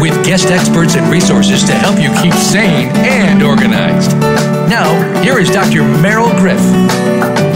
with guest experts and resources to help you keep sane and organized. Now, here is Dr. Meryl Griff.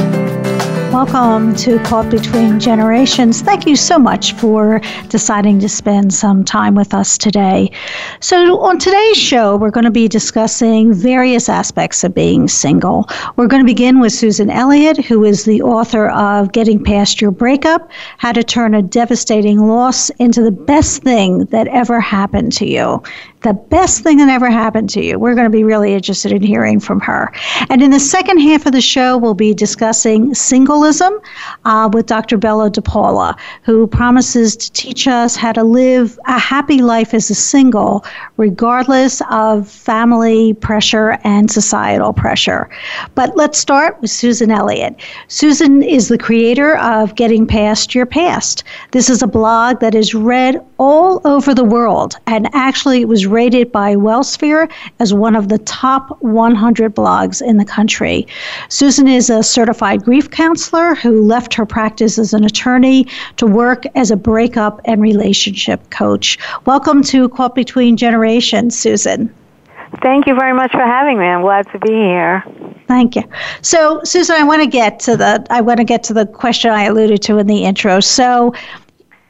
Welcome to Caught Between Generations. Thank you so much for deciding to spend some time with us today. So, on today's show, we're going to be discussing various aspects of being single. We're going to begin with Susan Elliott, who is the author of Getting Past Your Breakup How to Turn a Devastating Loss into the Best Thing That Ever Happened to You the best thing that ever happened to you. We're going to be really interested in hearing from her. And in the second half of the show, we'll be discussing singlism uh, with Dr. Bella DePaulo, who promises to teach us how to live a happy life as a single, regardless of family pressure and societal pressure. But let's start with Susan Elliott. Susan is the creator of Getting Past Your Past. This is a blog that is read all over the world, and actually, it was rated by WellSphere as one of the top 100 blogs in the country. Susan is a certified grief counselor who left her practice as an attorney to work as a breakup and relationship coach. Welcome to Caught Between Generations, Susan. Thank you very much for having me. I'm glad to be here. Thank you. So, Susan, I want to get to the I want to get to the question I alluded to in the intro. So,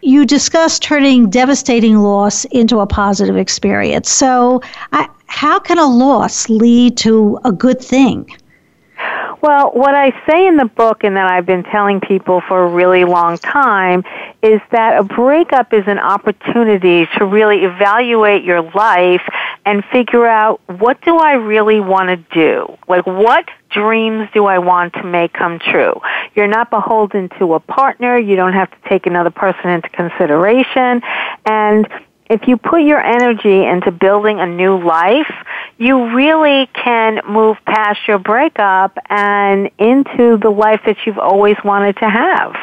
you discussed turning devastating loss into a positive experience. So, I, how can a loss lead to a good thing? Well, what I say in the book and that I've been telling people for a really long time is that a breakup is an opportunity to really evaluate your life and figure out what do I really want to do? Like what dreams do I want to make come true? You're not beholden to a partner. You don't have to take another person into consideration. And if you put your energy into building a new life, you really can move past your breakup and into the life that you've always wanted to have.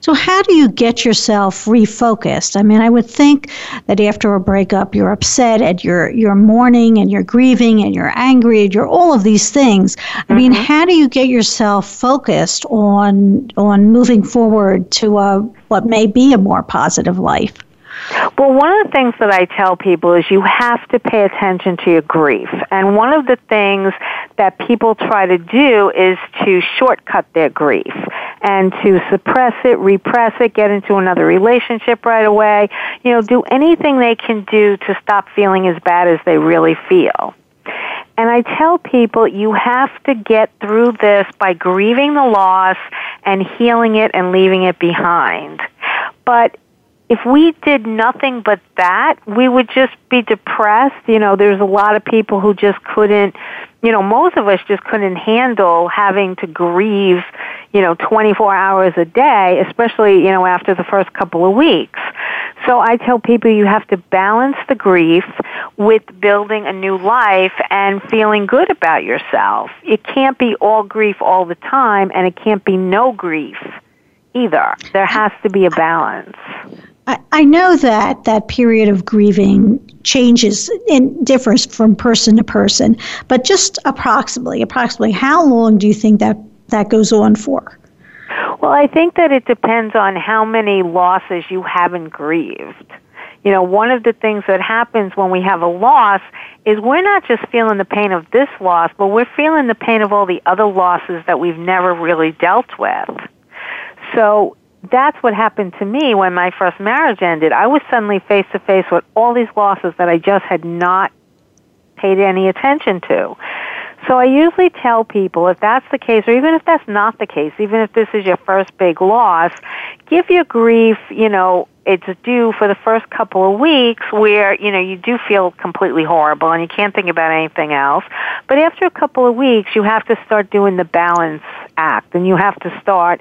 So, how do you get yourself refocused? I mean, I would think that after a breakup, you're upset and you're you're mourning and you're grieving and you're angry and you're all of these things. I mean, mm-hmm. how do you get yourself focused on on moving forward to a what may be a more positive life? Well, one of the things that I tell people is you have to pay attention to your grief. And one of the things that people try to do is to shortcut their grief and to suppress it, repress it, get into another relationship right away. You know, do anything they can do to stop feeling as bad as they really feel. And I tell people you have to get through this by grieving the loss and healing it and leaving it behind. But if we did nothing but that, we would just be depressed. You know, there's a lot of people who just couldn't, you know, most of us just couldn't handle having to grieve, you know, 24 hours a day, especially, you know, after the first couple of weeks. So I tell people you have to balance the grief with building a new life and feeling good about yourself. It can't be all grief all the time and it can't be no grief either. There has to be a balance. I, I know that that period of grieving changes and differs from person to person, but just approximately, approximately, how long do you think that that goes on for? Well, I think that it depends on how many losses you haven't grieved. You know, one of the things that happens when we have a loss is we're not just feeling the pain of this loss, but we're feeling the pain of all the other losses that we've never really dealt with. So that's what happened to me when my first marriage ended. I was suddenly face to face with all these losses that I just had not paid any attention to. So I usually tell people if that's the case, or even if that's not the case, even if this is your first big loss, give your grief, you know, it's due for the first couple of weeks where, you know, you do feel completely horrible and you can't think about anything else. But after a couple of weeks, you have to start doing the balance act and you have to start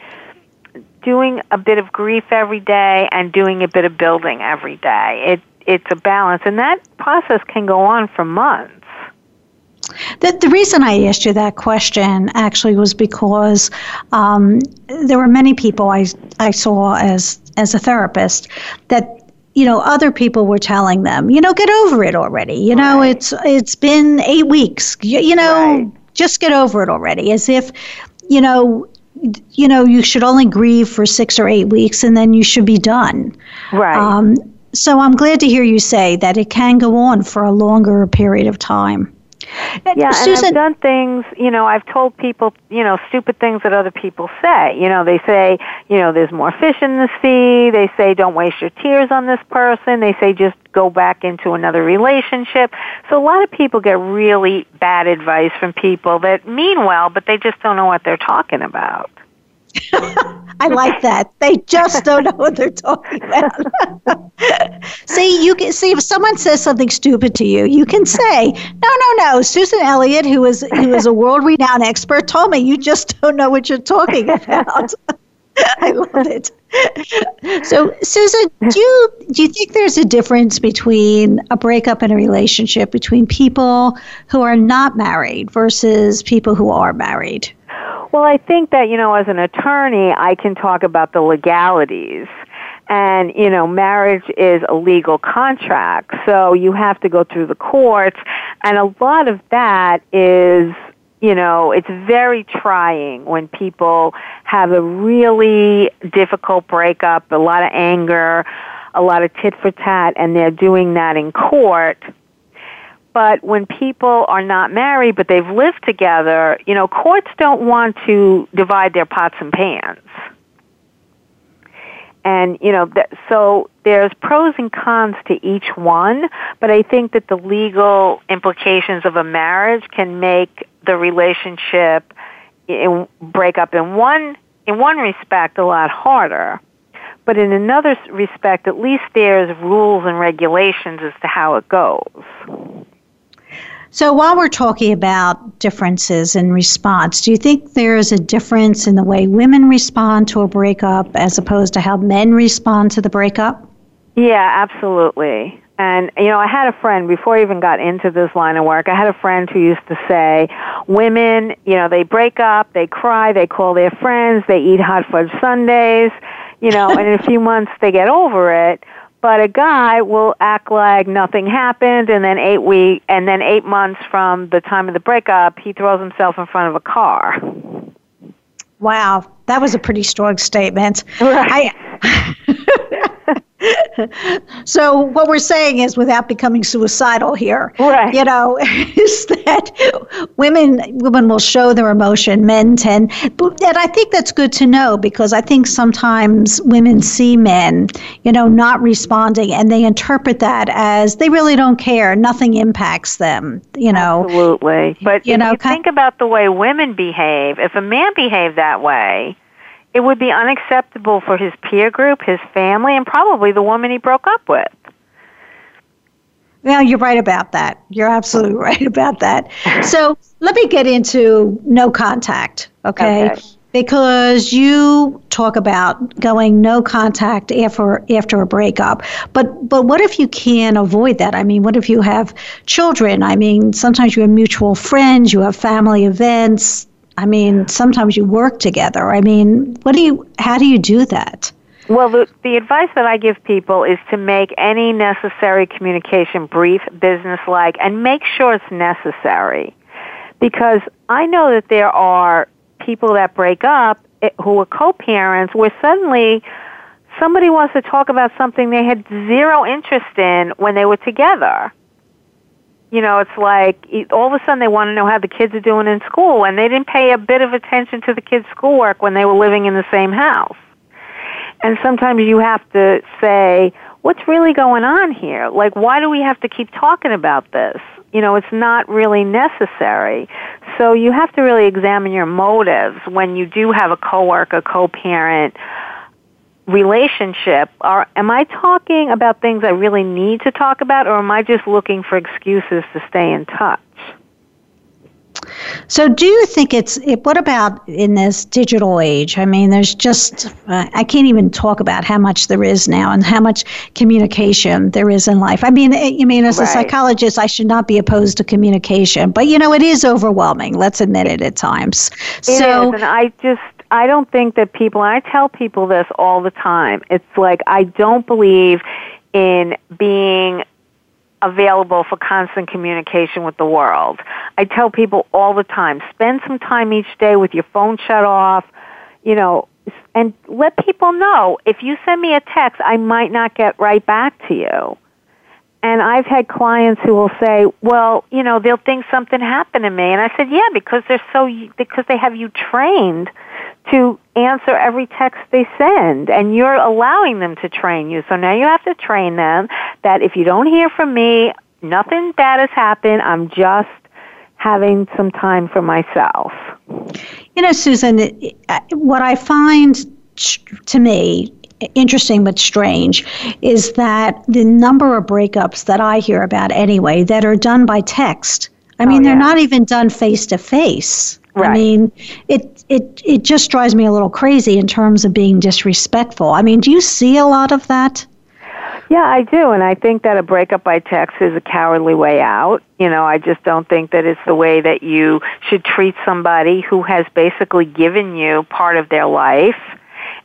doing a bit of grief every day and doing a bit of building every day. It, it's a balance and that process can go on for months. The, the reason I asked you that question actually was because um, there were many people I, I saw as, as a therapist that you know other people were telling them you know get over it already. You know right. it's it's been eight weeks. You, you know right. just get over it already. As if you know you know you should only grieve for six or eight weeks and then you should be done. Right. Um, so i'm glad to hear you say that it can go on for a longer period of time yeah, Susan, and I've done things, you know, I've told people, you know, stupid things that other people say. You know, they say, you know, there's more fish in the sea. They say, don't waste your tears on this person. They say, just go back into another relationship. So a lot of people get really bad advice from people that mean well, but they just don't know what they're talking about. I like that. They just don't know what they're talking about. see, you can see if someone says something stupid to you, you can say, "No, no, no." Susan Elliott, who is who is a world-renowned expert, told me you just don't know what you're talking about. I love it. So, Susan, do you do you think there's a difference between a breakup in a relationship between people who are not married versus people who are married? Well, I think that, you know, as an attorney, I can talk about the legalities. And, you know, marriage is a legal contract, so you have to go through the courts, and a lot of that is you know, it's very trying when people have a really difficult breakup, a lot of anger, a lot of tit for tat, and they're doing that in court. But when people are not married but they've lived together, you know, courts don't want to divide their pots and pans. And, you know, th- so there's pros and cons to each one, but I think that the legal implications of a marriage can make the relationship in, break up in one, in one respect a lot harder. But in another respect, at least there's rules and regulations as to how it goes. So, while we're talking about differences in response, do you think there is a difference in the way women respond to a breakup as opposed to how men respond to the breakup? Yeah, absolutely. And, you know, I had a friend, before I even got into this line of work, I had a friend who used to say, women, you know, they break up, they cry, they call their friends, they eat hot fudge sundaes, you know, and in a few months they get over it but a guy will act like nothing happened and then eight week and then eight months from the time of the breakup he throws himself in front of a car. Wow. That was a pretty strong statement. Right. I, so what we're saying is without becoming suicidal here right. you know is that women women will show their emotion men tend but and i think that's good to know because i think sometimes women see men you know not responding and they interpret that as they really don't care nothing impacts them you know absolutely but you know you think about the way women behave if a man behaved that way it would be unacceptable for his peer group, his family, and probably the woman he broke up with. Well, you're right about that. You're absolutely right about that. So let me get into no contact, okay? okay? Because you talk about going no contact after after a breakup, but but what if you can avoid that? I mean, what if you have children? I mean, sometimes you have mutual friends, you have family events, I mean, sometimes you work together. I mean, what do you? How do you do that? Well, the, the advice that I give people is to make any necessary communication brief, businesslike, and make sure it's necessary. Because I know that there are people that break up eh, who are co-parents where suddenly somebody wants to talk about something they had zero interest in when they were together you know, it's like all of a sudden they want to know how the kids are doing in school, and they didn't pay a bit of attention to the kids' schoolwork when they were living in the same house. And sometimes you have to say, what's really going on here? Like, why do we have to keep talking about this? You know, it's not really necessary. So you have to really examine your motives when you do have a coworker, co-parent relationship. Or am I talking about things I really need to talk about, or am I just looking for excuses to stay in touch? So, do you think it's what about in this digital age? I mean, there's just, uh, I can't even talk about how much there is now and how much communication there is in life. I mean, I mean, as a psychologist, I should not be opposed to communication, but you know, it is overwhelming. Let's admit it at times. It so, is, and I just, I don't think that people, and I tell people this all the time, it's like I don't believe in being available for constant communication with the world. I tell people all the time, spend some time each day with your phone shut off, you know, and let people know if you send me a text, I might not get right back to you. And I've had clients who will say, "Well, you know, they'll think something happened to me." And I said, "Yeah, because they're so because they have you trained to answer every text they send and you're allowing them to train you. So now you have to train them that if you don't hear from me, nothing bad has happened. I'm just having some time for myself. You know, Susan, what I find to me interesting but strange is that the number of breakups that I hear about anyway that are done by text. I oh, mean, oh, yeah. they're not even done face to face. Right. I mean, it it it just drives me a little crazy in terms of being disrespectful. I mean, do you see a lot of that? Yeah, I do, and I think that a breakup by text is a cowardly way out. You know, I just don't think that it's the way that you should treat somebody who has basically given you part of their life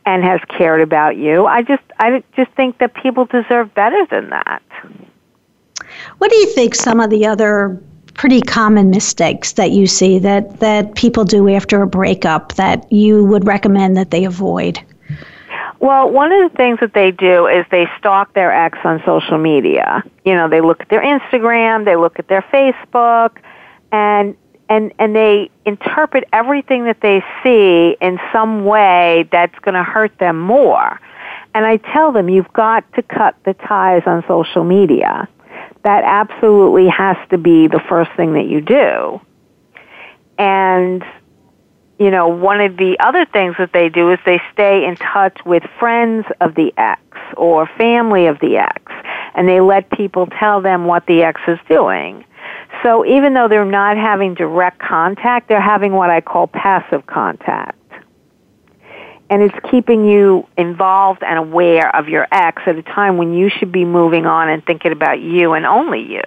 and has cared about you. I just I just think that people deserve better than that. What do you think some of the other pretty common mistakes that you see that, that people do after a breakup that you would recommend that they avoid? Well, one of the things that they do is they stalk their ex on social media. You know, they look at their Instagram, they look at their Facebook, and and and they interpret everything that they see in some way that's going to hurt them more. And I tell them you've got to cut the ties on social media that absolutely has to be the first thing that you do. And, you know, one of the other things that they do is they stay in touch with friends of the ex or family of the ex, and they let people tell them what the ex is doing. So even though they're not having direct contact, they're having what I call passive contact and it's keeping you involved and aware of your ex at a time when you should be moving on and thinking about you and only you.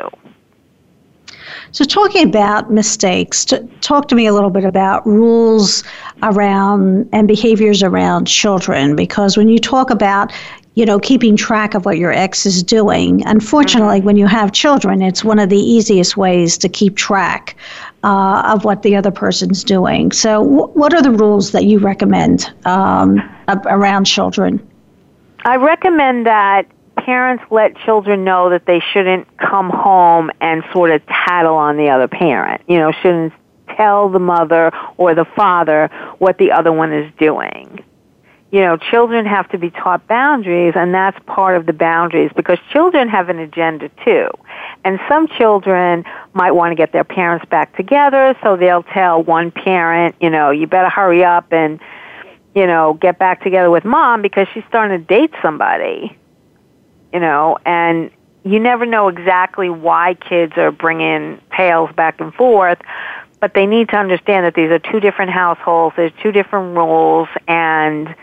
So, talking about mistakes, talk to me a little bit about rules around and behaviors around children, because when you talk about you know, keeping track of what your ex is doing. Unfortunately, mm-hmm. when you have children, it's one of the easiest ways to keep track uh, of what the other person's doing. So, w- what are the rules that you recommend um, around children? I recommend that parents let children know that they shouldn't come home and sort of tattle on the other parent. You know, shouldn't tell the mother or the father what the other one is doing you know, children have to be taught boundaries, and that's part of the boundaries because children have an agenda too. And some children might want to get their parents back together, so they'll tell one parent, you know, you better hurry up and, you know, get back together with mom because she's starting to date somebody, you know, and you never know exactly why kids are bringing tales back and forth, but they need to understand that these are two different households, there's two different rules, and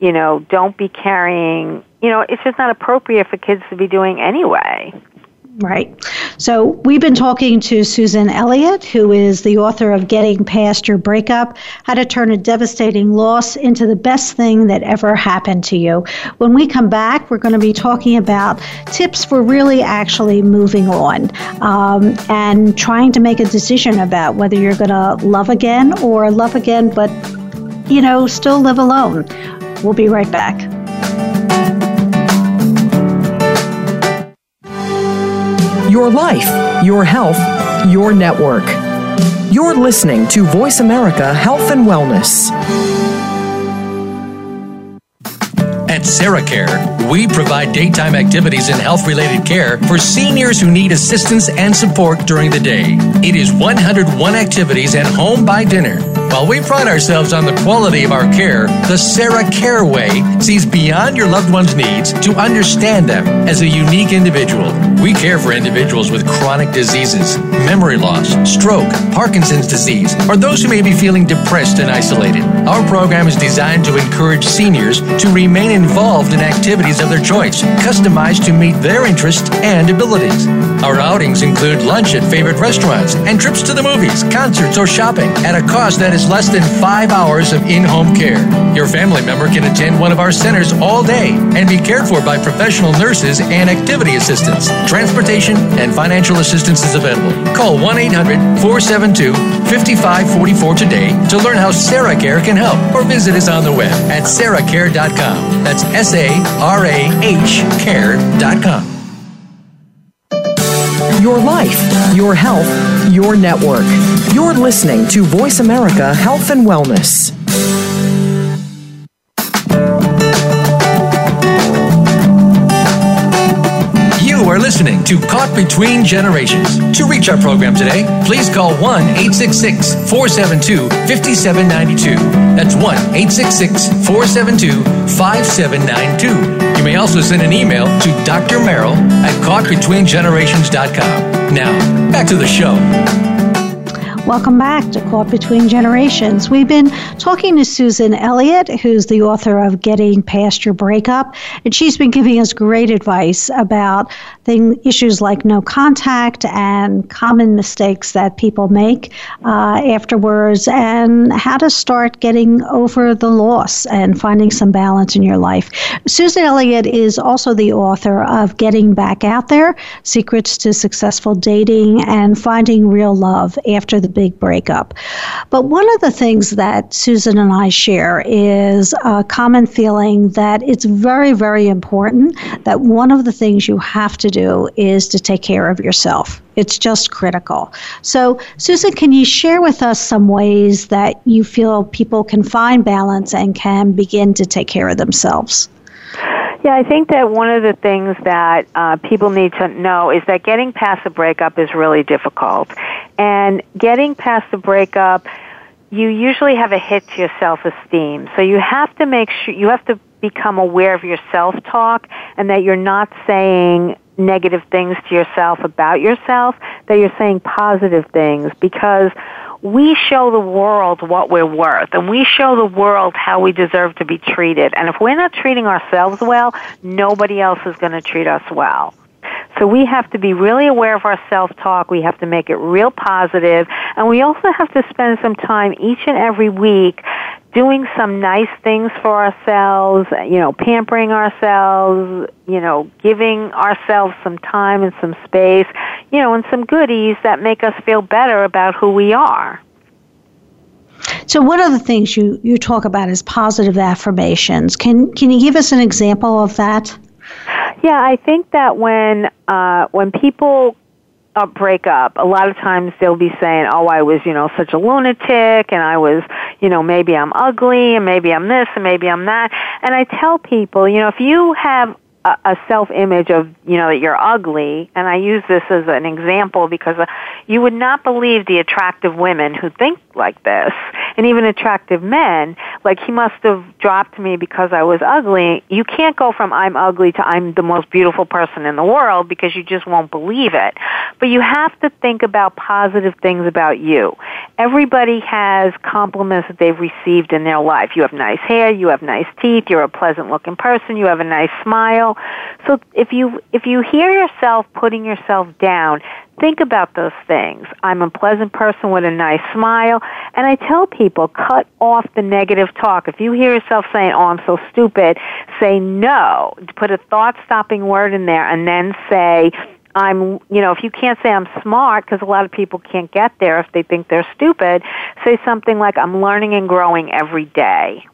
you know, don't be carrying, you know, it's just not appropriate for kids to be doing anyway. Right. So we've been talking to Susan Elliott, who is the author of Getting Past Your Breakup How to Turn a Devastating Loss into the Best Thing That Ever Happened to You. When we come back, we're going to be talking about tips for really actually moving on um, and trying to make a decision about whether you're going to love again or love again, but, you know, still live alone. We'll be right back. Your life, your health, your network. You're listening to Voice America Health and Wellness. At Sarah Care, we provide daytime activities and health related care for seniors who need assistance and support during the day. It is 101 activities and home by dinner. While we pride ourselves on the quality of our care, the Sarah Care Way sees beyond your loved one's needs to understand them as a unique individual. We care for individuals with chronic diseases, memory loss, stroke, Parkinson's disease, or those who may be feeling depressed and isolated. Our program is designed to encourage seniors to remain involved in activities of their choice, customized to meet their interests and abilities. Our outings include lunch at favorite restaurants and trips to the movies, concerts, or shopping at a cost that is less than five hours of in home care. Your family member can attend one of our centers all day and be cared for by professional nurses and activity assistants. Transportation and financial assistance is available. Call 1 800 472 5544 today to learn how Sarah Care can help or visit us on the web at sarahcare.com. That's S A R A H care.com. Your life, your health, your network. You're listening to Voice America Health and Wellness. You are listening to Caught Between Generations. To reach our program today, please call 1 866 472 5792. That's 1 866 472 5792. You may also send an email to Dr. Merrill at caughtbetweengenerations.com. Now, back to the show. Welcome back to Caught Between Generations. We've been talking to Susan Elliott, who's the author of Getting Past Your Breakup, and she's been giving us great advice about thing, issues like no contact and common mistakes that people make uh, afterwards, and how to start getting over the loss and finding some balance in your life. Susan Elliott is also the author of Getting Back Out There Secrets to Successful Dating and Finding Real Love After the big breakup. But one of the things that Susan and I share is a common feeling that it's very, very important that one of the things you have to do is to take care of yourself. It's just critical. So, Susan, can you share with us some ways that you feel people can find balance and can begin to take care of themselves? Yeah, I think that one of the things that uh, people need to know is that getting past a breakup is really difficult. And getting past the breakup, you usually have a hit to your self-esteem. So you have to make sure, you have to become aware of your self-talk and that you're not saying negative things to yourself about yourself, that you're saying positive things because we show the world what we're worth and we show the world how we deserve to be treated. And if we're not treating ourselves well, nobody else is going to treat us well. So we have to be really aware of our self-talk. We have to make it real positive, and we also have to spend some time each and every week doing some nice things for ourselves, you know, pampering ourselves, you know, giving ourselves some time and some space, you know, and some goodies that make us feel better about who we are. So one of the things you, you talk about is positive affirmations. Can can you give us an example of that? Yeah, I think that when uh, when people uh, break up, a lot of times they'll be saying, "Oh, I was, you know, such a lunatic, and I was, you know, maybe I'm ugly, and maybe I'm this, and maybe I'm that." And I tell people, you know, if you have a, a self-image of, you know, that you're ugly, and I use this as an example because uh, you would not believe the attractive women who think like this, and even attractive men. Like he must have dropped me because I was ugly. You can't go from I'm ugly to I'm the most beautiful person in the world because you just won't believe it. But you have to think about positive things about you. Everybody has compliments that they've received in their life. You have nice hair, you have nice teeth, you're a pleasant looking person, you have a nice smile. So if you if you hear yourself putting yourself down, think about those things. I'm a pleasant person with a nice smile. And I tell people, cut off the negative talk. If you hear yourself saying, oh, I'm so stupid, say no. Put a thought stopping word in there and then say, I'm, you know, if you can't say I'm smart, because a lot of people can't get there if they think they're stupid, say something like, I'm learning and growing every day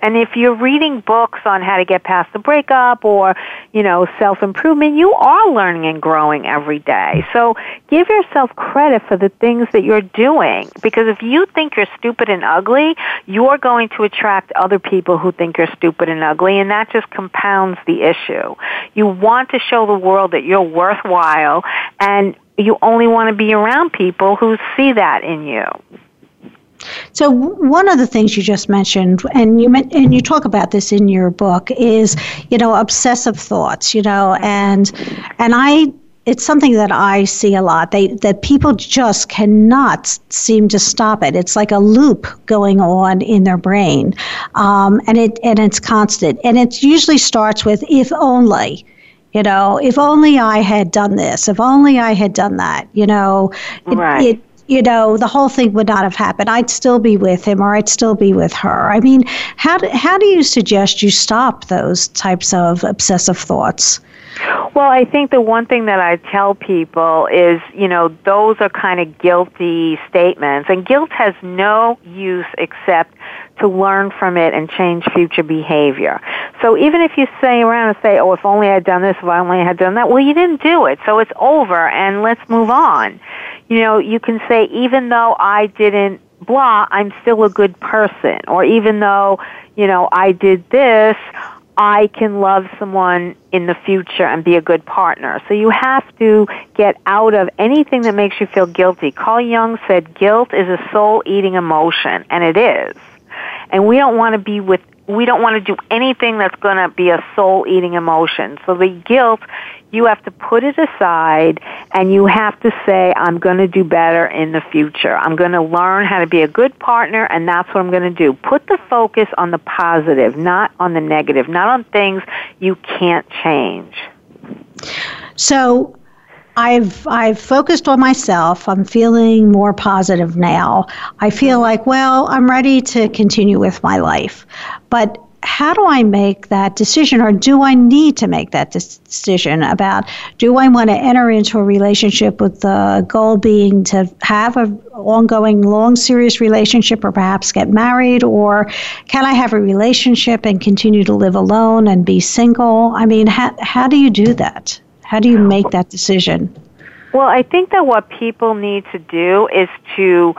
And if you're reading books on how to get past the breakup or, you know, self-improvement, you are learning and growing every day. So give yourself credit for the things that you're doing. Because if you think you're stupid and ugly, you're going to attract other people who think you're stupid and ugly, and that just compounds the issue. You want to show the world that you're worthwhile, and you only want to be around people who see that in you. So one of the things you just mentioned, and you and you talk about this in your book, is you know obsessive thoughts. You know, and and I it's something that I see a lot. They that people just cannot seem to stop it. It's like a loop going on in their brain, um, and it and it's constant. And it usually starts with if only. You know, if only I had done this, if only I had done that, you know, it, right. it you know, the whole thing would not have happened. I'd still be with him or I'd still be with her. I mean, how do, how do you suggest you stop those types of obsessive thoughts? Well, I think the one thing that I tell people is, you know, those are kind of guilty statements, and guilt has no use except to learn from it and change future behavior. So even if you say around and say, oh, if only I had done this, if I only had done that, well, you didn't do it, so it's over, and let's move on you know, you can say, even though I didn't blah, I'm still a good person. Or even though, you know, I did this, I can love someone in the future and be a good partner. So you have to get out of anything that makes you feel guilty. Carl Jung said guilt is a soul eating emotion, and it is. And we don't want to be with we don't want to do anything that's going to be a soul eating emotion. So the guilt you have to put it aside and you have to say, I'm going to do better in the future. I'm going to learn how to be a good partner and that's what I'm going to do. Put the focus on the positive, not on the negative, not on things you can't change. So, I've I've focused on myself. I'm feeling more positive now. I feel mm-hmm. like, well, I'm ready to continue with my life. But how do I make that decision, or do I need to make that decision about do I want to enter into a relationship with the goal being to have an ongoing, long, serious relationship, or perhaps get married, or can I have a relationship and continue to live alone and be single? I mean, how, how do you do that? How do you make that decision? Well, I think that what people need to do is to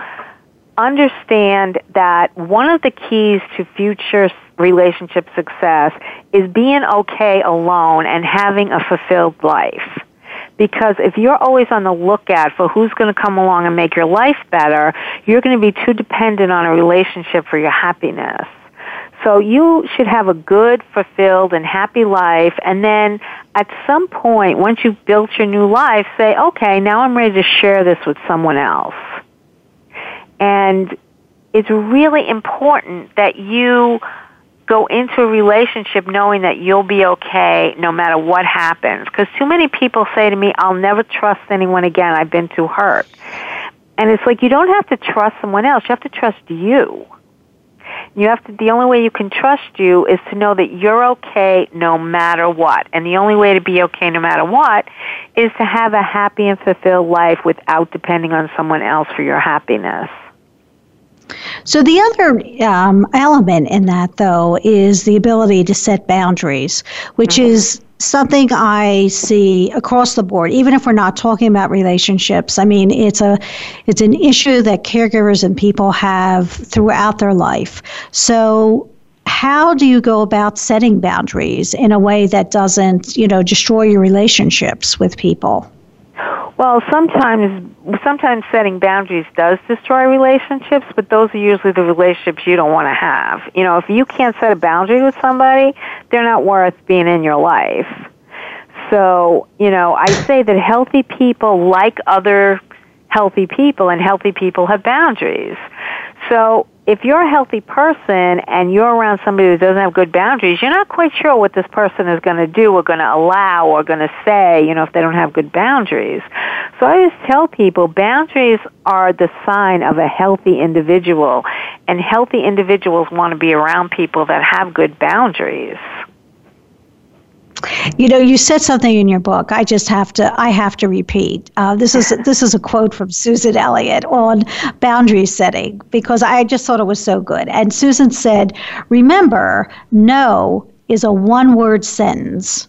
understand that one of the keys to future relationship success is being okay alone and having a fulfilled life. Because if you're always on the lookout for who's going to come along and make your life better, you're going to be too dependent on a relationship for your happiness. So you should have a good, fulfilled, and happy life. And then at some point, once you've built your new life, say, okay, now I'm ready to share this with someone else. And it's really important that you go into a relationship knowing that you'll be okay no matter what happens. Because too many people say to me, I'll never trust anyone again. I've been too hurt. And it's like you don't have to trust someone else. You have to trust you. You have to, the only way you can trust you is to know that you're okay no matter what. And the only way to be okay no matter what is to have a happy and fulfilled life without depending on someone else for your happiness. So, the other um, element in that, though, is the ability to set boundaries, which mm-hmm. is something I see across the board, even if we're not talking about relationships. I mean, it's a it's an issue that caregivers and people have throughout their life. So how do you go about setting boundaries in a way that doesn't, you know, destroy your relationships with people? Well, sometimes sometimes setting boundaries does destroy relationships, but those are usually the relationships you don't want to have. You know, if you can't set a boundary with somebody, they're not worth being in your life. So, you know, I say that healthy people like other healthy people and healthy people have boundaries. So, if you're a healthy person and you're around somebody who doesn't have good boundaries, you're not quite sure what this person is going to do or going to allow or going to say, you know, if they don't have good boundaries. So I just tell people boundaries are the sign of a healthy individual, and healthy individuals want to be around people that have good boundaries. You know, you said something in your book. I just have to. I have to repeat. Uh, this is this is a quote from Susan Elliott on boundary setting because I just thought it was so good. And Susan said, "Remember, no is a one-word sentence."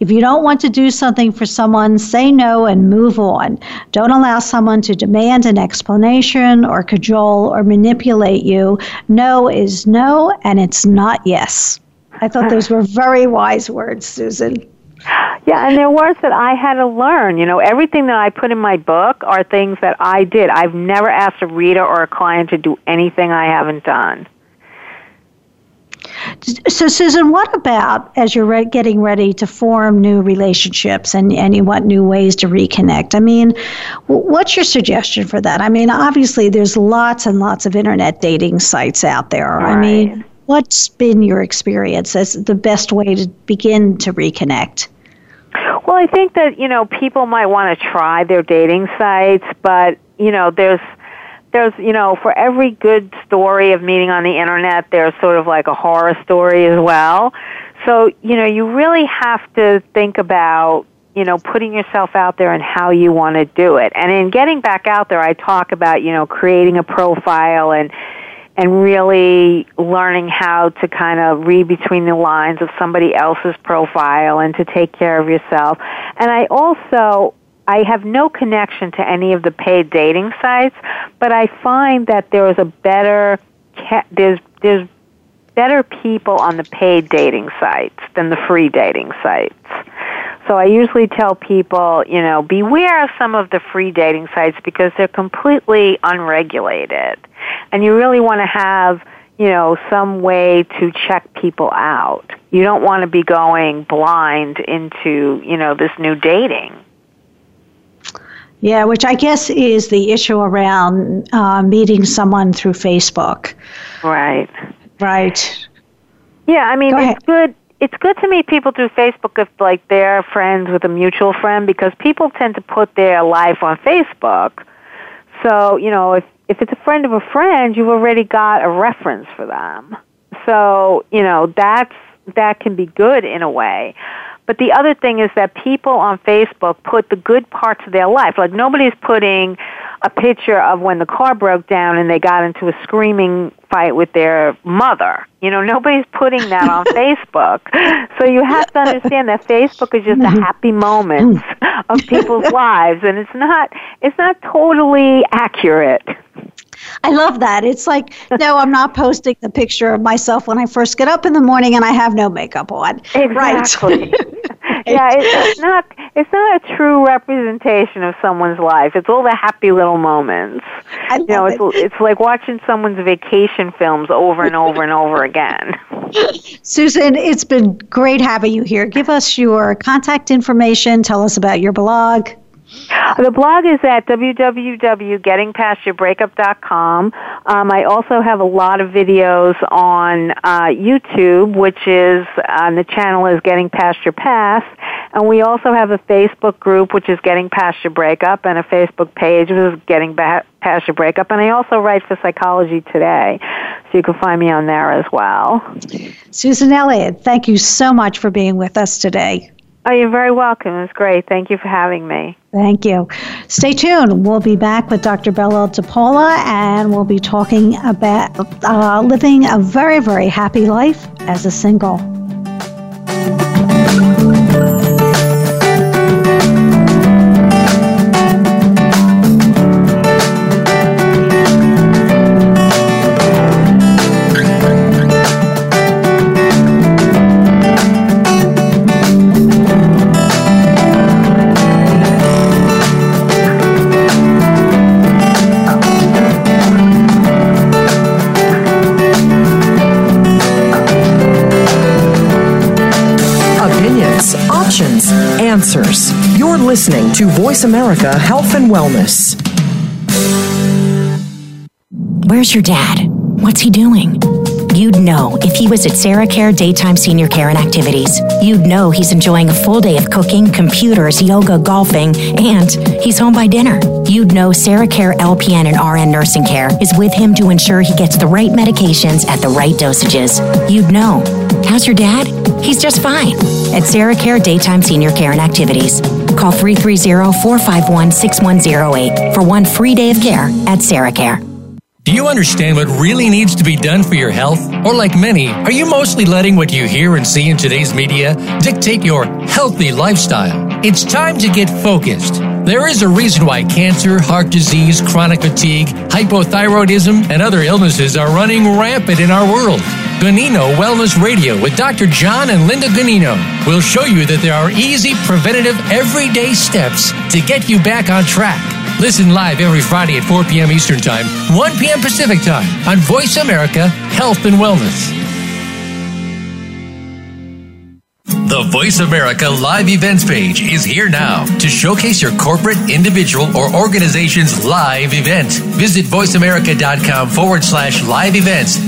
If you don't want to do something for someone, say no and move on. Don't allow someone to demand an explanation or cajole or manipulate you. No is no, and it's not yes. I thought those were very wise words, Susan. Yeah, and they're words that I had to learn. You know, everything that I put in my book are things that I did. I've never asked a reader or a client to do anything I haven't done. So, Susan, what about as you're re- getting ready to form new relationships and, and you want new ways to reconnect? I mean, what's your suggestion for that? I mean, obviously, there's lots and lots of internet dating sites out there. Right. I mean, What's been your experience as the best way to begin to reconnect? Well, I think that, you know, people might want to try their dating sites, but, you know, there's there's, you know, for every good story of meeting on the internet, there's sort of like a horror story as well. So, you know, you really have to think about, you know, putting yourself out there and how you want to do it. And in getting back out there, I talk about, you know, creating a profile and and really learning how to kind of read between the lines of somebody else's profile and to take care of yourself. And I also I have no connection to any of the paid dating sites, but I find that there is a better there's there's better people on the paid dating sites than the free dating sites. So I usually tell people, you know, beware of some of the free dating sites because they're completely unregulated. And you really want to have, you know, some way to check people out. You don't want to be going blind into, you know, this new dating. Yeah, which I guess is the issue around uh, meeting someone through Facebook. Right. Right. Yeah, I mean, Go it's good it's good to meet people through Facebook if like they're friends with a mutual friend because people tend to put their life on Facebook. So, you know, if if it's a friend of a friend, you've already got a reference for them. So, you know, that's that can be good in a way. But the other thing is that people on Facebook put the good parts of their life. Like nobody's putting a picture of when the car broke down and they got into a screaming fight with their mother. You know, nobody's putting that on Facebook. So you have to understand that Facebook is just the mm-hmm. happy moments mm. of people's lives and it's not it's not totally accurate. I love that. It's like, no, I'm not posting the picture of myself when I first get up in the morning and I have no makeup on. Exactly. Right. yeah, it's not it's not a true representation of someone's life. It's all the happy little moments. I you know, it's it. it's like watching someone's vacation films over and over and over again. Susan, it's been great having you here. Give us your contact information. Tell us about your blog. The blog is at www.gettingpastyourbreakup.com. Um, I also have a lot of videos on uh, YouTube, which is on uh, the channel is Getting Past Your Past, and we also have a Facebook group, which is Getting Past Your Breakup, and a Facebook page, which is Getting ba- Past Your Breakup. And I also write for Psychology Today, so you can find me on there as well. Susan Elliott, thank you so much for being with us today. Oh, you're very welcome. It was great. Thank you for having me. Thank you. Stay tuned. We'll be back with Dr. Bella DePaulo, and we'll be talking about uh, living a very, very happy life as a single. Listening to Voice America Health and Wellness. Where's your dad? What's he doing? You'd know if he was at Sarah Care Daytime Senior Care and Activities. You'd know he's enjoying a full day of cooking, computers, yoga, golfing, and he's home by dinner. You'd know Sarah Care LPN and RN Nursing Care is with him to ensure he gets the right medications at the right dosages. You'd know How's your dad? He's just fine. At Sarah Care Daytime Senior Care and Activities. Call 330-451-6108 for one free day of care at Sarah Care. Do you understand what really needs to be done for your health? Or, like many, are you mostly letting what you hear and see in today's media dictate your healthy lifestyle? It's time to get focused. There is a reason why cancer, heart disease, chronic fatigue, hypothyroidism, and other illnesses are running rampant in our world. Ganino Wellness Radio with Dr. John and Linda Ganino will show you that there are easy, preventative, everyday steps to get you back on track. Listen live every Friday at 4 p.m. Eastern Time, 1 p.m. Pacific Time on Voice America Health and Wellness. The Voice America Live Events page is here now to showcase your corporate, individual, or organization's live event. Visit voiceamerica.com forward slash live events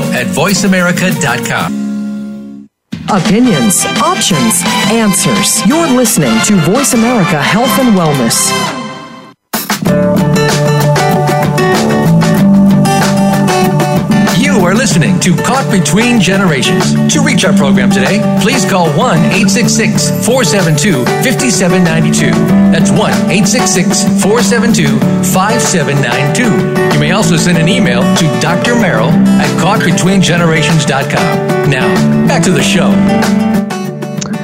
at voiceamerica.com. Opinions, options, answers. You're listening to Voice America Health and Wellness. You are listening to Caught Between Generations. To reach our program today, please call 1 866 472 5792. That's 1 866 472 5792. May also send an email to Dr. Merrill at caughtbetweengenerations.com. Now, back to the show.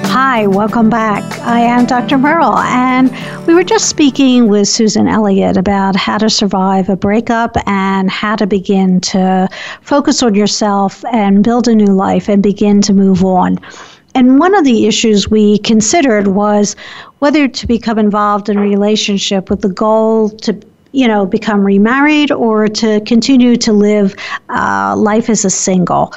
Hi, welcome back. I am Dr. Merle, and we were just speaking with Susan Elliott about how to survive a breakup and how to begin to focus on yourself and build a new life and begin to move on. And one of the issues we considered was whether to become involved in a relationship with the goal to you know, become remarried or to continue to live uh, life as a single.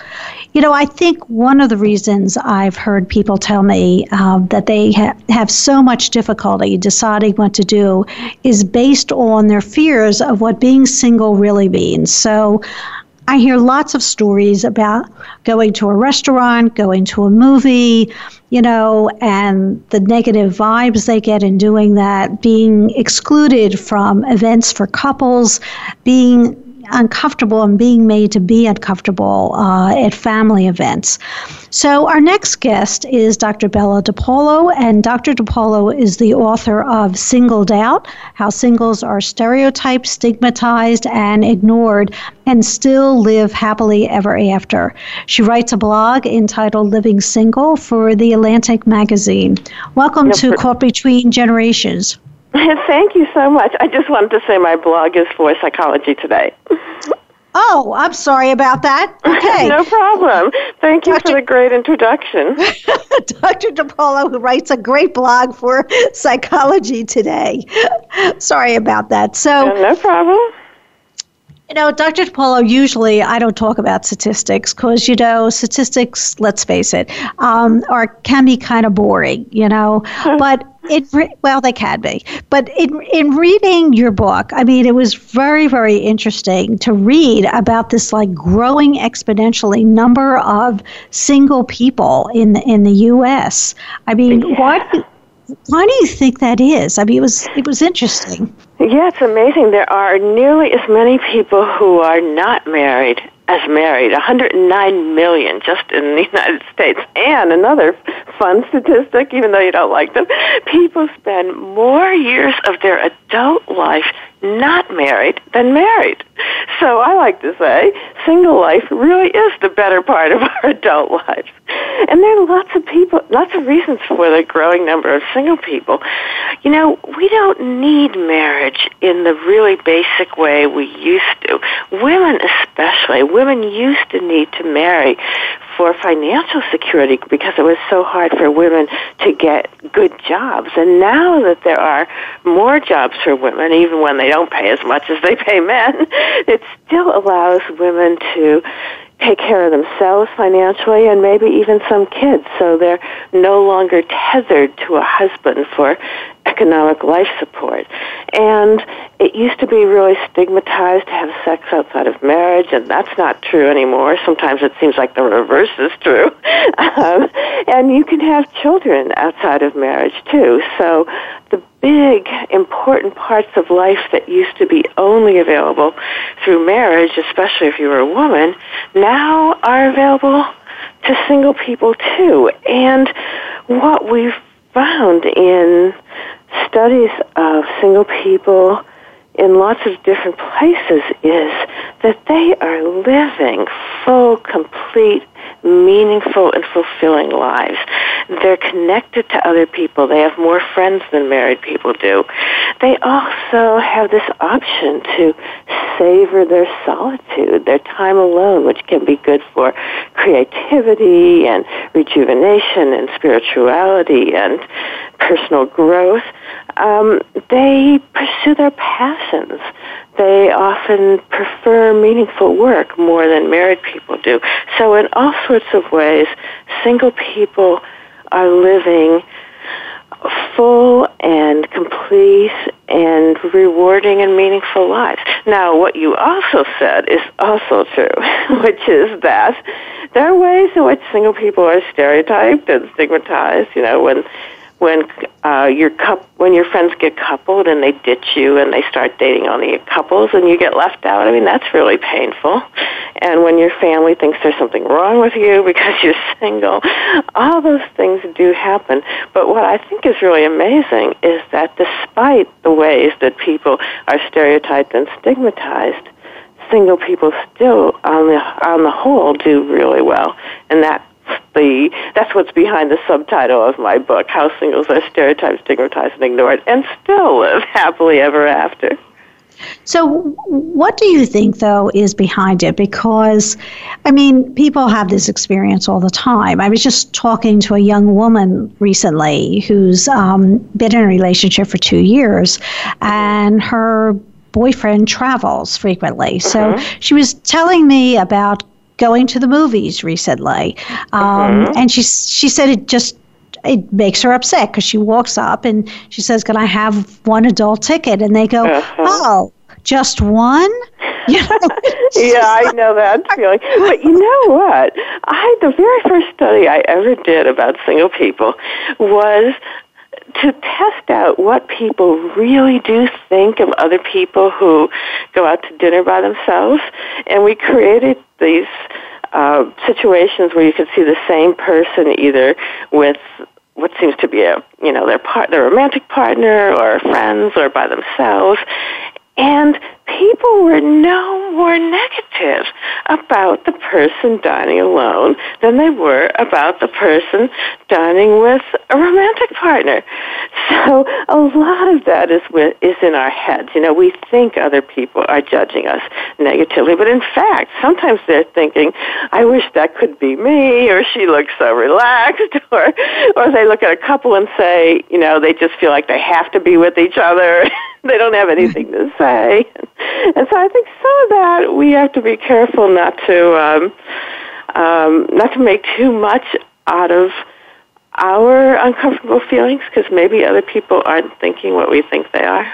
You know, I think one of the reasons I've heard people tell me uh, that they ha- have so much difficulty deciding what to do is based on their fears of what being single really means. So, I hear lots of stories about going to a restaurant, going to a movie, you know, and the negative vibes they get in doing that, being excluded from events for couples, being uncomfortable and being made to be uncomfortable uh, at family events. So, our next guest is Dr. Bella DePaulo, and Dr. DePaulo is the author of Singled Out How Singles Are Stereotyped, Stigmatized, and Ignored, and Still Live Happily Ever After. She writes a blog entitled Living Single for The Atlantic Magazine. Welcome to Caught Between Generations. Thank you so much. I just wanted to say my blog is for Psychology Today. Oh, I'm sorry about that. Okay. no problem. Thank you Dr. for the great introduction. Dr. DePaulo, who writes a great blog for Psychology Today. sorry about that. So, no problem. You know, Dr. DePaulo, usually I don't talk about statistics because, you know, statistics, let's face it, um, are can be kind of boring, you know. but it well, they can be. But in in reading your book, I mean, it was very very interesting to read about this like growing exponentially number of single people in the, in the U.S. I mean, yeah. why? Why do you think that is? I mean, it was it was interesting. Yeah, it's amazing. There are nearly as many people who are not married as married, 109 million just in the United States. And another fun statistic, even though you don't like them, people spend more years of their adult life not married than married. So I like to say single life really is the better part of our adult lives. And there are lots of people, lots of reasons for the growing number of single people. You know, we don't need marriage in the really basic way we used to. Women especially, women used to need to marry for financial security because it was so hard for women to get good jobs. And now that there are more jobs for women, even when they don't pay as much as they pay men, it still allows women to take care of themselves financially and maybe even some kids so they're no longer tethered to a husband for economic life support. And it used to be really stigmatized to have sex outside of marriage, and that's not true anymore. Sometimes it seems like the reverse is true. um, and you can have children outside of marriage too. So the big, important parts of life that used to be only available through marriage, especially if you were a woman, now are available to single people too. And what we've found in studies of single people in lots of different places is that they are living full, complete, meaningful, and fulfilling lives. They're connected to other people. They have more friends than married people do. They also have this option to savor their solitude, their time alone, which can be good for creativity and rejuvenation and spirituality and personal growth. Um, they pursue their passions. They often prefer meaningful work more than married people do. So, in all sorts of ways, single people are living full and complete and rewarding and meaningful lives. Now, what you also said is also true, which is that there are ways in which single people are stereotyped and stigmatized. You know, when when uh, your cup when your friends get coupled and they ditch you and they start dating only couples and you get left out. I mean, that's really painful. And when your family thinks there's something wrong with you because you're single, all those things do happen. But what I think is really amazing is that despite the ways that people are stereotyped and stigmatized, single people still on the on the whole do really well and that the that's what's behind the subtitle of my book, How Singles Are Stereotyped, Stigmatized, and Ignored, and Still Live Happily Ever After. So, what do you think, though, is behind it? Because, I mean, people have this experience all the time. I was just talking to a young woman recently who's um, been in a relationship for two years, and her boyfriend travels frequently. So, Mm-hmm. she was telling me about going to the movies recently, um, Mhm. and she she said it just it makes her upset because she walks up and she says, "Can I have one adult ticket?" And they go, Uh-huh. "Oh, just one." You know? yeah, I know that feeling. But you know what? I the very first study I ever did about single people was to test out what people really do think of other people who go out to dinner by themselves. And we created these uh, situations where you could see the same person either with what seems to be a you know their part their romantic partner or friends or by themselves and people were no more negative about the person dining alone than they were about the person dining with a romantic partner. So a lot of that is with, is in our heads. You know, we think other people are judging us negatively, but in fact, sometimes they're thinking, "I wish that could be me," or "She looks so relaxed," or or they look at a couple and say, you know, they just feel like they have to be with each other. they don't have anything to say. And so I think some of that we have to be careful not to um, um, not to make too much out of our uncomfortable feelings because maybe other people aren't thinking what we think they are.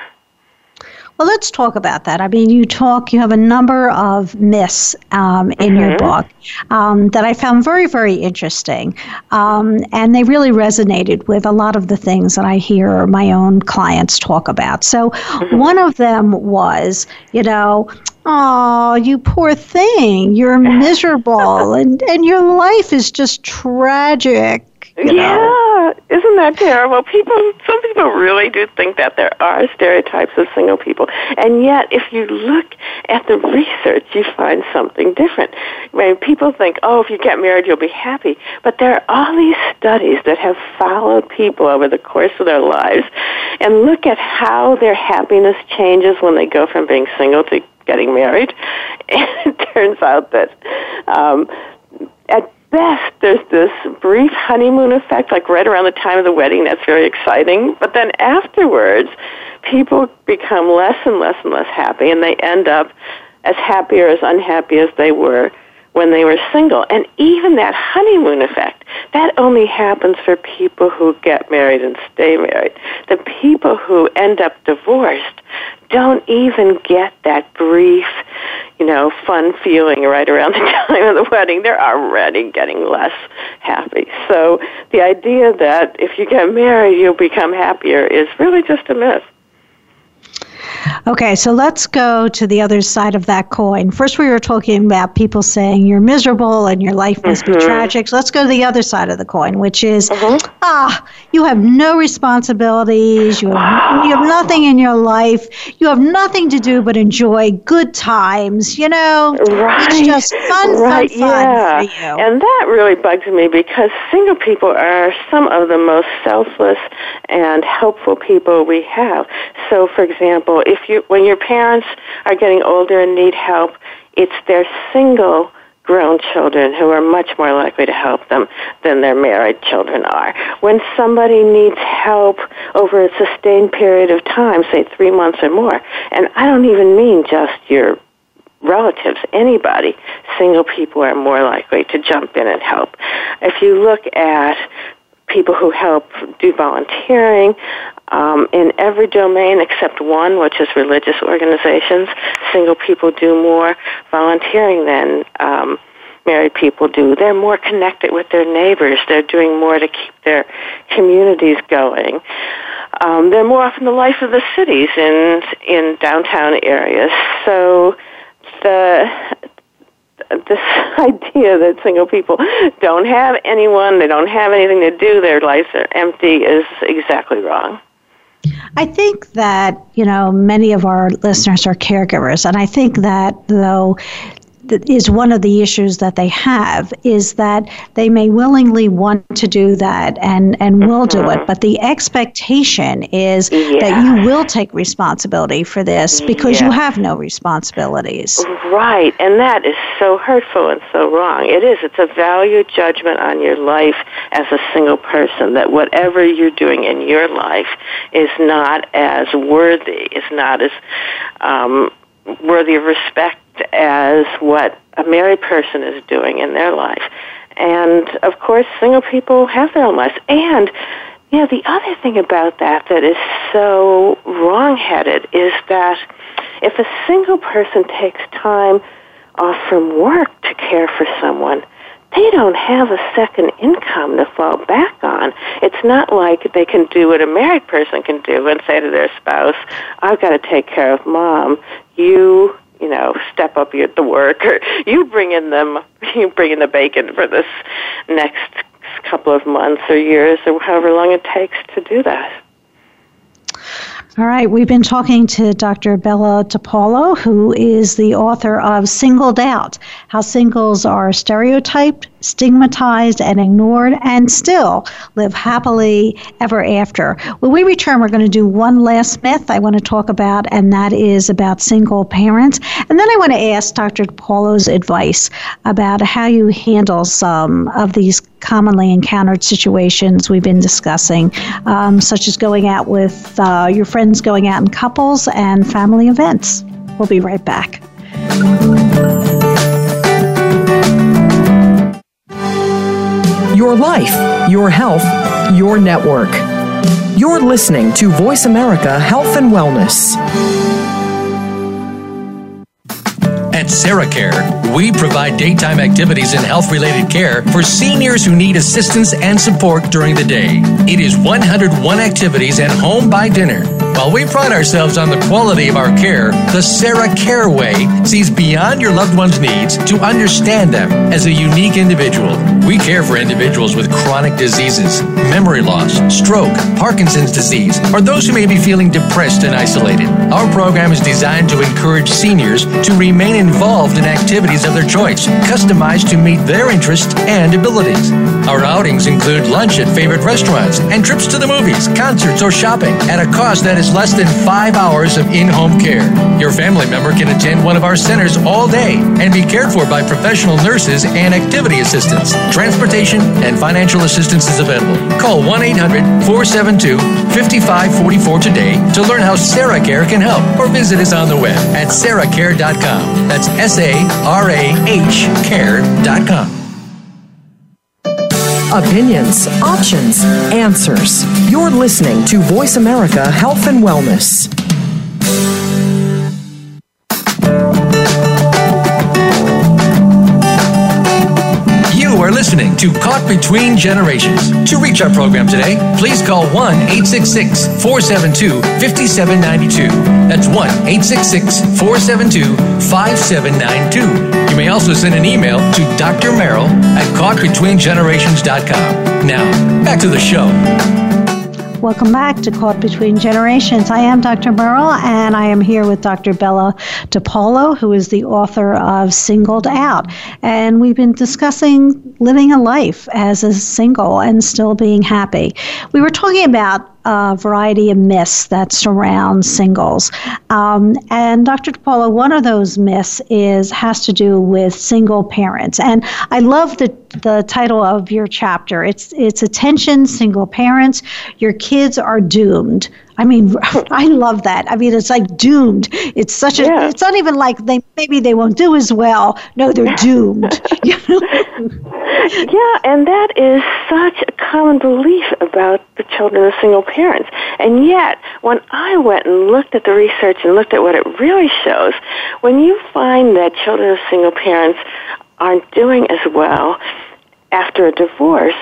Well, let's talk about that. I mean, you talk, you have a number of myths um, in your Mhm. book um, that I found very, very interesting. Um, and they really resonated with a lot of the things that I hear my own clients talk about. So, one of them was, you know, Oh, you poor thing. You're miserable and, and your life is just tragic. You know? Yeah, isn't that terrible? People, some people really do think that there are stereotypes of single people, and yet, if you look at the research, you find something different. Mean, people think, oh, if you get married, you'll be happy, but there are all these studies that have followed people over the course of their lives, and look at how their happiness changes when they go from being single to getting married. And it turns out that um, at best, there's this brief honeymoon effect, like right around the time of the wedding. That's very exciting. But then afterwards, people become less and less and less happy, and they end up as happy or as unhappy as they were when they were single. And even that honeymoon effect, that only happens for people who get married and stay married. The people who end up divorced don't even get that brief, you know, fun feeling right around the time of the wedding. They're already getting less happy. So the idea that if you get married, you'll become happier is really just a myth. Okay, so let's go to the other side of that coin. First, we were talking about people saying you're miserable and your life must mm-hmm. be tragic. So let's go to the other side of the coin, which is mm-hmm. ah, you have no responsibilities, you have, you have nothing in your life, you have nothing to do but enjoy good times. You know, right. it's just fun, right, fun, yeah. fun for you. And that really bugs me because single people are some of the most selfless and helpful people we have. So, for example, if you when your parents are getting older and need help, it's their single grown children who are much more likely to help them than their married children are. When somebody needs help over a sustained period of time, say three months or more, and I don't even mean just your relatives, anybody, single people are more likely to jump in and help. If you look at people who help do volunteering um, in every domain except one, which is religious organizations. Single people do more volunteering than um, married people do. They're more connected with their neighbors. They're doing more to keep their communities going. Um, they're more often the life of the cities in in downtown areas. So the this idea that single people don't have anyone, they don't have anything to do, their lives are empty is exactly wrong. I think that, you know, many of our listeners are caregivers. And I think that, though, is one of the issues that they have is that they may willingly want to do that and, and will do it, mm-hmm. but the expectation is yeah. that you will take responsibility for this because yeah. you have no responsibilities. Right, and that is so hurtful and so wrong. It is. It's a value judgment on your life as a single person that whatever you're doing in your life is not as worthy, is not as um, worthy of respect as what a married person is doing in their life. And of course, single people have their own lives. And you know, the other thing about that that is so wrongheaded is that if a single person takes time off from work to care for someone, they don't have a second income to fall back on. It's not like they can do what a married person can do and say to their spouse, I've got to take care of mom. You you know, step up at the work, or you bring in them, you bring in the bacon for this next couple of months or years or however long it takes to do that. All right, we've been talking to Dr. Bella DePaulo, who is the author of Singled Out How Singles Are Stereotyped, Stigmatized, and Ignored, and Still Live Happily Ever After. When we return, we're going to do one last myth I want to talk about, and that is about single parents. And then I want to ask Dr. DePaulo's advice about how you handle some of these commonly encountered situations we've been discussing, um, such as going out with uh, your friends, going out in couples, and family events. We'll be right back. Your life, your health, your network. You're listening to Voice America Health and Wellness. At SarahCare, we provide daytime activities and health related care for seniors who need assistance and support during the day. It is 101 activities and home by dinner. While we pride ourselves on the quality of our care, the Sarah Care Way sees beyond your loved one's needs to understand them as a unique individual. We care for individuals with chronic diseases, memory loss, stroke, Parkinson's disease, or those who may be feeling depressed and isolated. Our program is designed to encourage seniors to remain involved in activities of their choice, customized to meet their interests and abilities. Our outings include lunch at favorite restaurants and trips to the movies, concerts, or shopping at a cost that is less than five hours of in home care. Your family member can attend one of our centers all day and be cared for by professional nurses and activity assistants. Transportation and financial assistance is available. Call 1 800 472 5544 today to learn how Sarah Care can help or visit us on the web at sarahcare.com. That's S A R A H care.com. Opinions, options, answers. You're listening to Voice America Health and Wellness. You are listening to Caught Between Generations. To reach our program today, please call 1 866 472 5792. That's 1 866 472 5792. May also send an email to Dr. Merrill at caughtbetweengenerations.com. Now, back to the show. Welcome back to Caught Between Generations. I am Dr. Merrill, and I am here with Dr. Bella DePaulo, who is the author of Singled Out. And we've been discussing living a life as a single and still being happy. We were talking about a variety of myths that surround singles. Um, and Dr. DePaulo, one of those myths is has to do with single parents. And I love the the title of your chapter. It's it's attention single parents. Your kids are doomed. I mean, I love that. I mean, it's like doomed. It's such a. Yeah. It's not even like they maybe they won't do as well. No, they're doomed. yeah, and that is such a common belief about the children of single parents. And yet, when I went and looked at the research and looked at what it really shows, when you find that children of single parents aren't doing as well after a divorce,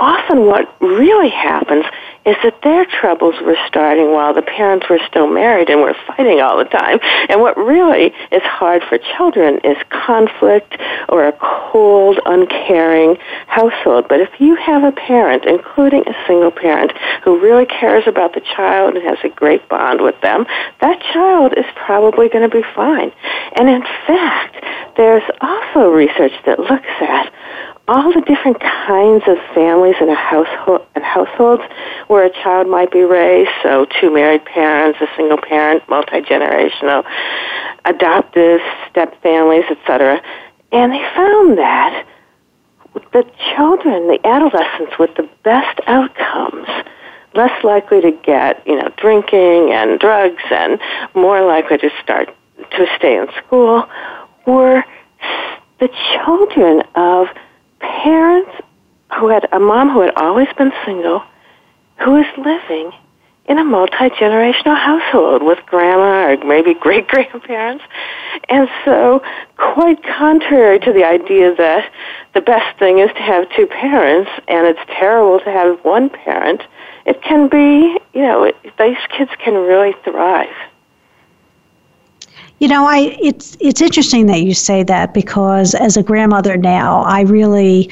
often what really happens is that their troubles were starting while the parents were still married and were fighting all the time. And what really is hard for children is conflict or a cold, uncaring household. But if you have a parent, including a single parent, who really cares about the child and has a great bond with them, that child is probably going to be fine. And in fact, there's also research that looks at all the different kinds of families in a household and households where a child might be raised. So two married parents, a single parent, multi generational, adoptive, step families, etc. And they found that the children, the adolescents with the best outcomes, less likely to get, you know, drinking and drugs and more likely to start to stay in school were the children of parents who had a mom who had always been single, who was living in a multi generational household with grandma or maybe great grandparents. And so, quite contrary to the idea that the best thing is to have two parents and it's terrible to have one parent, it can be, you know, it, these kids can really thrive. You know, I it's it's interesting that you say that because as a grandmother now, I really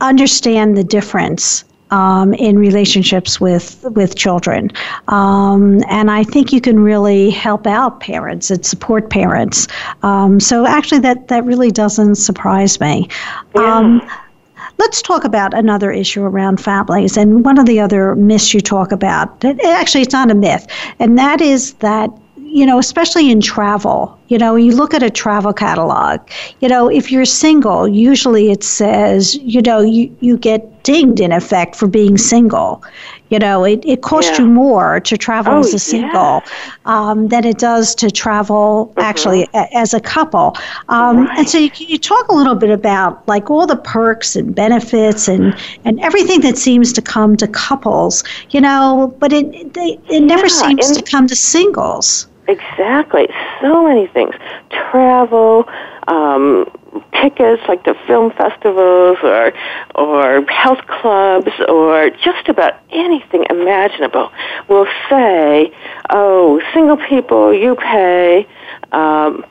understand the difference um, in relationships with with children, um, and I think you can really help out parents and support parents. Um, so actually, that that really doesn't surprise me. Yeah. Um, let's talk about another issue around families, and one of the other myths you talk about. Actually, it's not a myth, and that is that you know, especially in travel, you know, you look at a travel catalog, you know, if you're single, usually it says, you know, you, you get dinged in effect for being single. You know, it, it costs yeah. you more to travel oh, as a single yeah. um, than it does to travel mm-hmm. actually a, as a couple. Um, right. And so you, you talk a little bit about like all the perks and benefits and, and everything that seems to come to couples, you know, but it, they, it never yeah, seems to come to singles. Exactly. So many things. Travel, um, tickets like the film festivals or or health clubs or just about anything imaginable will say, "Oh, single people, you pay." Um,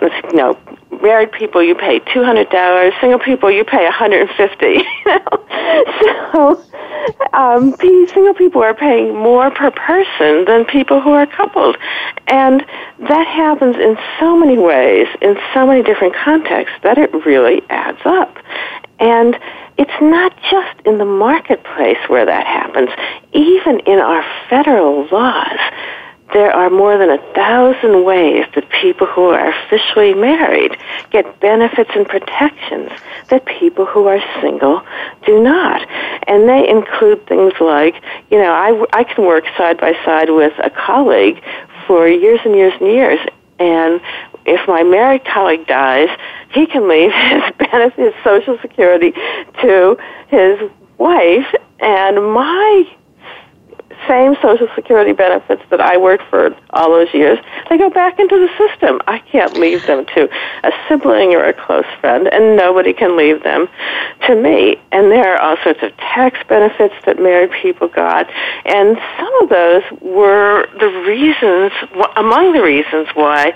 you know, married people you pay two hundred dollars, single people you pay a hundred and fifty. so um, single people are paying more per person than people who are coupled, and that happens in so many ways, in so many different contexts that it really adds up. And it's not just in the marketplace where that happens. Even in our federal laws, there are more than a thousand ways that people who are officially married get benefits and protections that people who are single do not. And they include things like, you know, I, I can work side by side with a colleague for years and years and years. And if my married colleague dies, he can leave his benefits, his Social Security to his wife, and my same Social Security benefits that I worked for all those years, they go back into the system. I can't leave them to a sibling or a close friend, and nobody can leave them to me. And there are all sorts of tax benefits that married people got, and some of those were the reasons, among the reasons why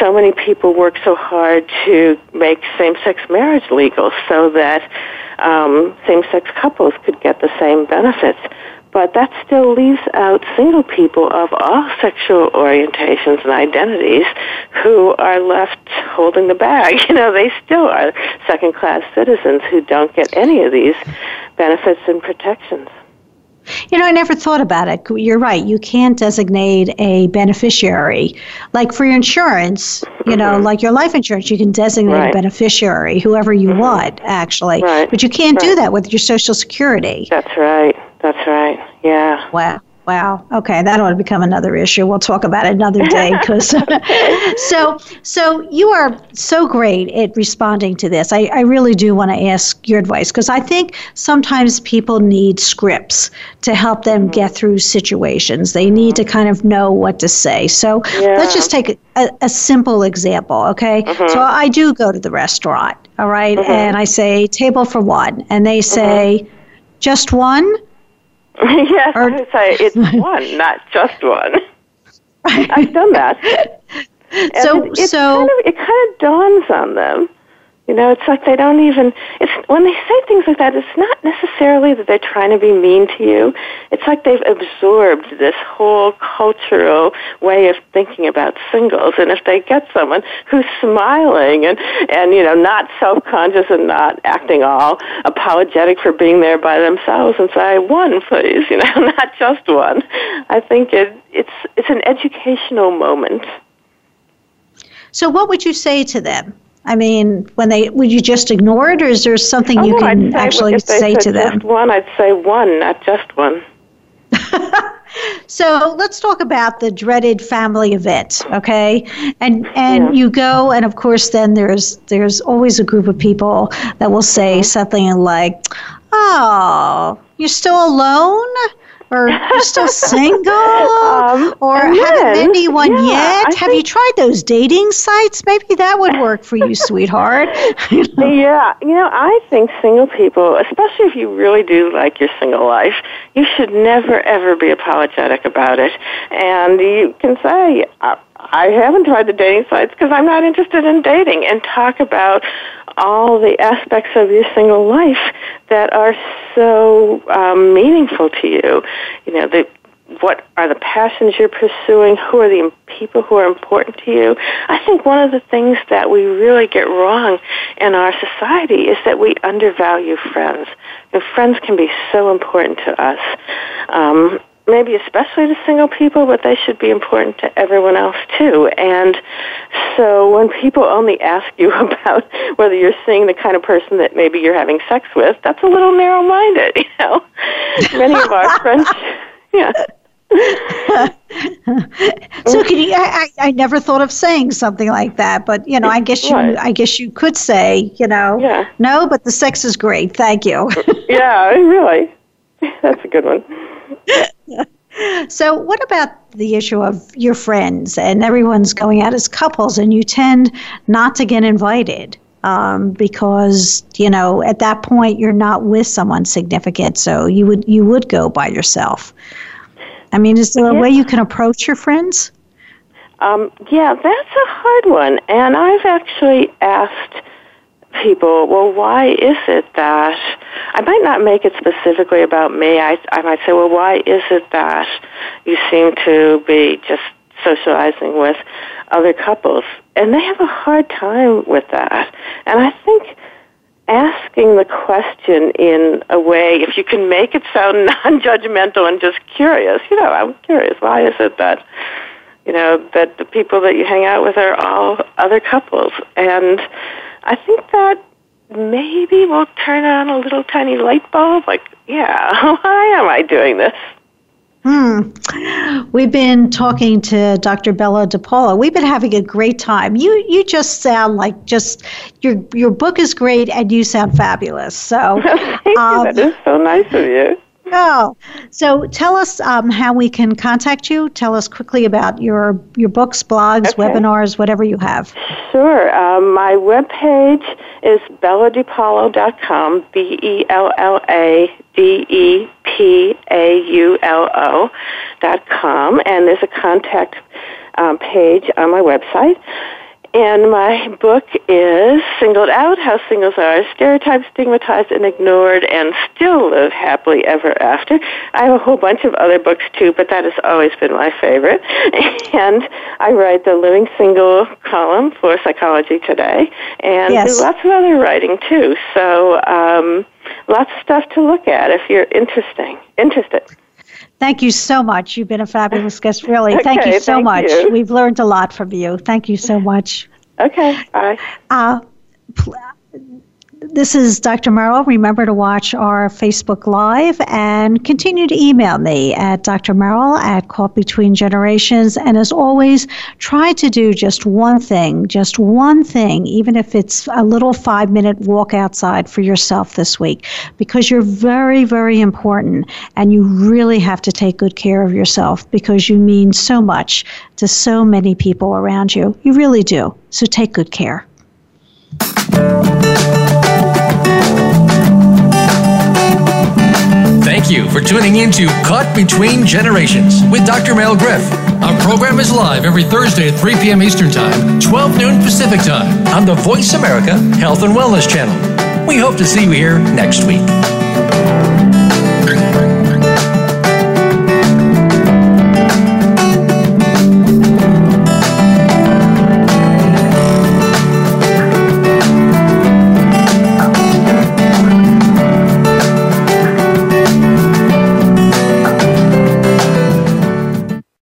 so many people work so hard to make same-sex marriage legal so that um, same-sex couples could get the same benefits but that still leaves out single people of all sexual orientations and identities who are left holding the bag. You know, they still are second class citizens who don't get any of these benefits and protections. You know, I never thought about it. You're right. You can't designate a beneficiary. Like for your insurance, you know, mm-hmm. like your life insurance, you can designate right. a beneficiary, whoever you mm-hmm. want, actually. Right. But you can't right. do that with your Social Security. That's right. That's right. Yeah. Wow. Wow. Okay, that ought to become another issue. We'll talk about it another day. Because so so you are so great at responding to this. I, I really do want to ask your advice because I think sometimes people need scripts to help them mm-hmm. get through situations. They need to kind of know what to say. So yeah. let's just take a, a, simple example. Okay. Mm-hmm. So I do go to the restaurant. All right? mm-hmm. and I say table for one, and they say just one yes, or, I would say it's one, not just one. I've done that. so, it, it so kind of, it kind of dawns on them you know, it's like they don't even, it's, when they say things like that, it's not necessarily that they're trying to be mean to you. It's like they've absorbed this whole cultural way of thinking about singles. And if they get someone who's smiling and, and, you know, not self-conscious and not acting all apologetic for being there by themselves and say, one, please, you know, not just one. I think it, it's, it's an educational moment. So what would you say to them? I mean, when they would you just ignore it, or is there something oh, you can say, actually say to them? Just one, I'd say one, not just one. so let's talk about the dreaded family event, okay? And and yeah. you go, and of course, then there's there's always a group of people that will say something like, "Oh, you're still alone." Or you're still single um, or haven't met anyone yeah, yet? I Have you tried those dating sites? Maybe that would work for you, sweetheart. you know? Yeah, you know, I think single people, especially if you really do like your single life, you should never ever be apologetic about it. And you can say, I haven't tried the dating sites because I'm not interested in dating and talk about all the aspects of your single life that are so um, meaningful to you. You know, the, what are the passions you're pursuing? Who are the people who are important to you? I think one of the things that we really get wrong in our society is that we undervalue friends. And friends can be so important to us. Um, maybe especially to single people, but they should be important to everyone else too. And so when people only ask you about whether you're seeing the kind of person that maybe you're having sex with, that's a little narrow-minded, you know. Many of our friends, yeah. so could you, I, I never thought of saying something like that, but you know, I guess you I guess you could say, you know, yeah. no, but the sex is great. Thank you. yeah, really. That's a good one so, what about the issue of your friends and everyone's going out as couples, and you tend not to get invited um, because you know at that point you're not with someone significant, so you would you would go by yourself. I mean, is there a way you can approach your friends? Um, yeah, that's a hard one, and I've actually asked people, well, why is it that I might not make it specifically about me. I I might say, well, why is it that you seem to be just socializing with other couples? And they have a hard time with that. And I think asking the question in a way, if you can make it sound non-judgmental and just curious, you know, I'm curious, why is it that, you know, that the people that you hang out with are all other couples? And I think that maybe we'll turn on a little tiny light bulb, like, yeah, why am I doing this? Hmm. We've been talking to Dr. Bella DePaulo. We've been having a great time. You you just sound like just your your book is great and you sound fabulous. So Thank um, you. That is so nice of you. Oh, so tell us um, how we can contact you. Tell us quickly about your your books, blogs, okay. webinars, whatever you have. Sure. Um, my webpage is belladepaulo.com, B E L L A D E P A U L O dot com, and there's a contact um, page on my website. And my book is Singled Out How Singles Are Stereotyped, Stigmatized, and Ignored, and Still Live Happily Ever After. I have a whole bunch of other books too, but that has always been my favorite. And I write the Living Single column for Psychology Today, and yes. do lots of other writing too. So um, lots of stuff to look at if you're interesting, interested. Thank you so much. You've been a fabulous guest, really. okay, thank you so thank much. You. We've learned a lot from you. Thank you so much. Okay, bye. Uh, this is Dr. Merrill. Remember to watch our Facebook Live and continue to email me at Dr. Merrill at Caught Between Generations. And as always, try to do just one thing, just one thing, even if it's a little five minute walk outside for yourself this week, because you're very, very important and you really have to take good care of yourself because you mean so much to so many people around you. You really do. So take good care. Thank you for tuning in to Caught Between Generations with Dr. Merle Griff. Our program is live every Thursday at 3 p.m. Eastern Time, 12 noon Pacific Time on the Voice America Health and Wellness Channel. We hope to see you here next week.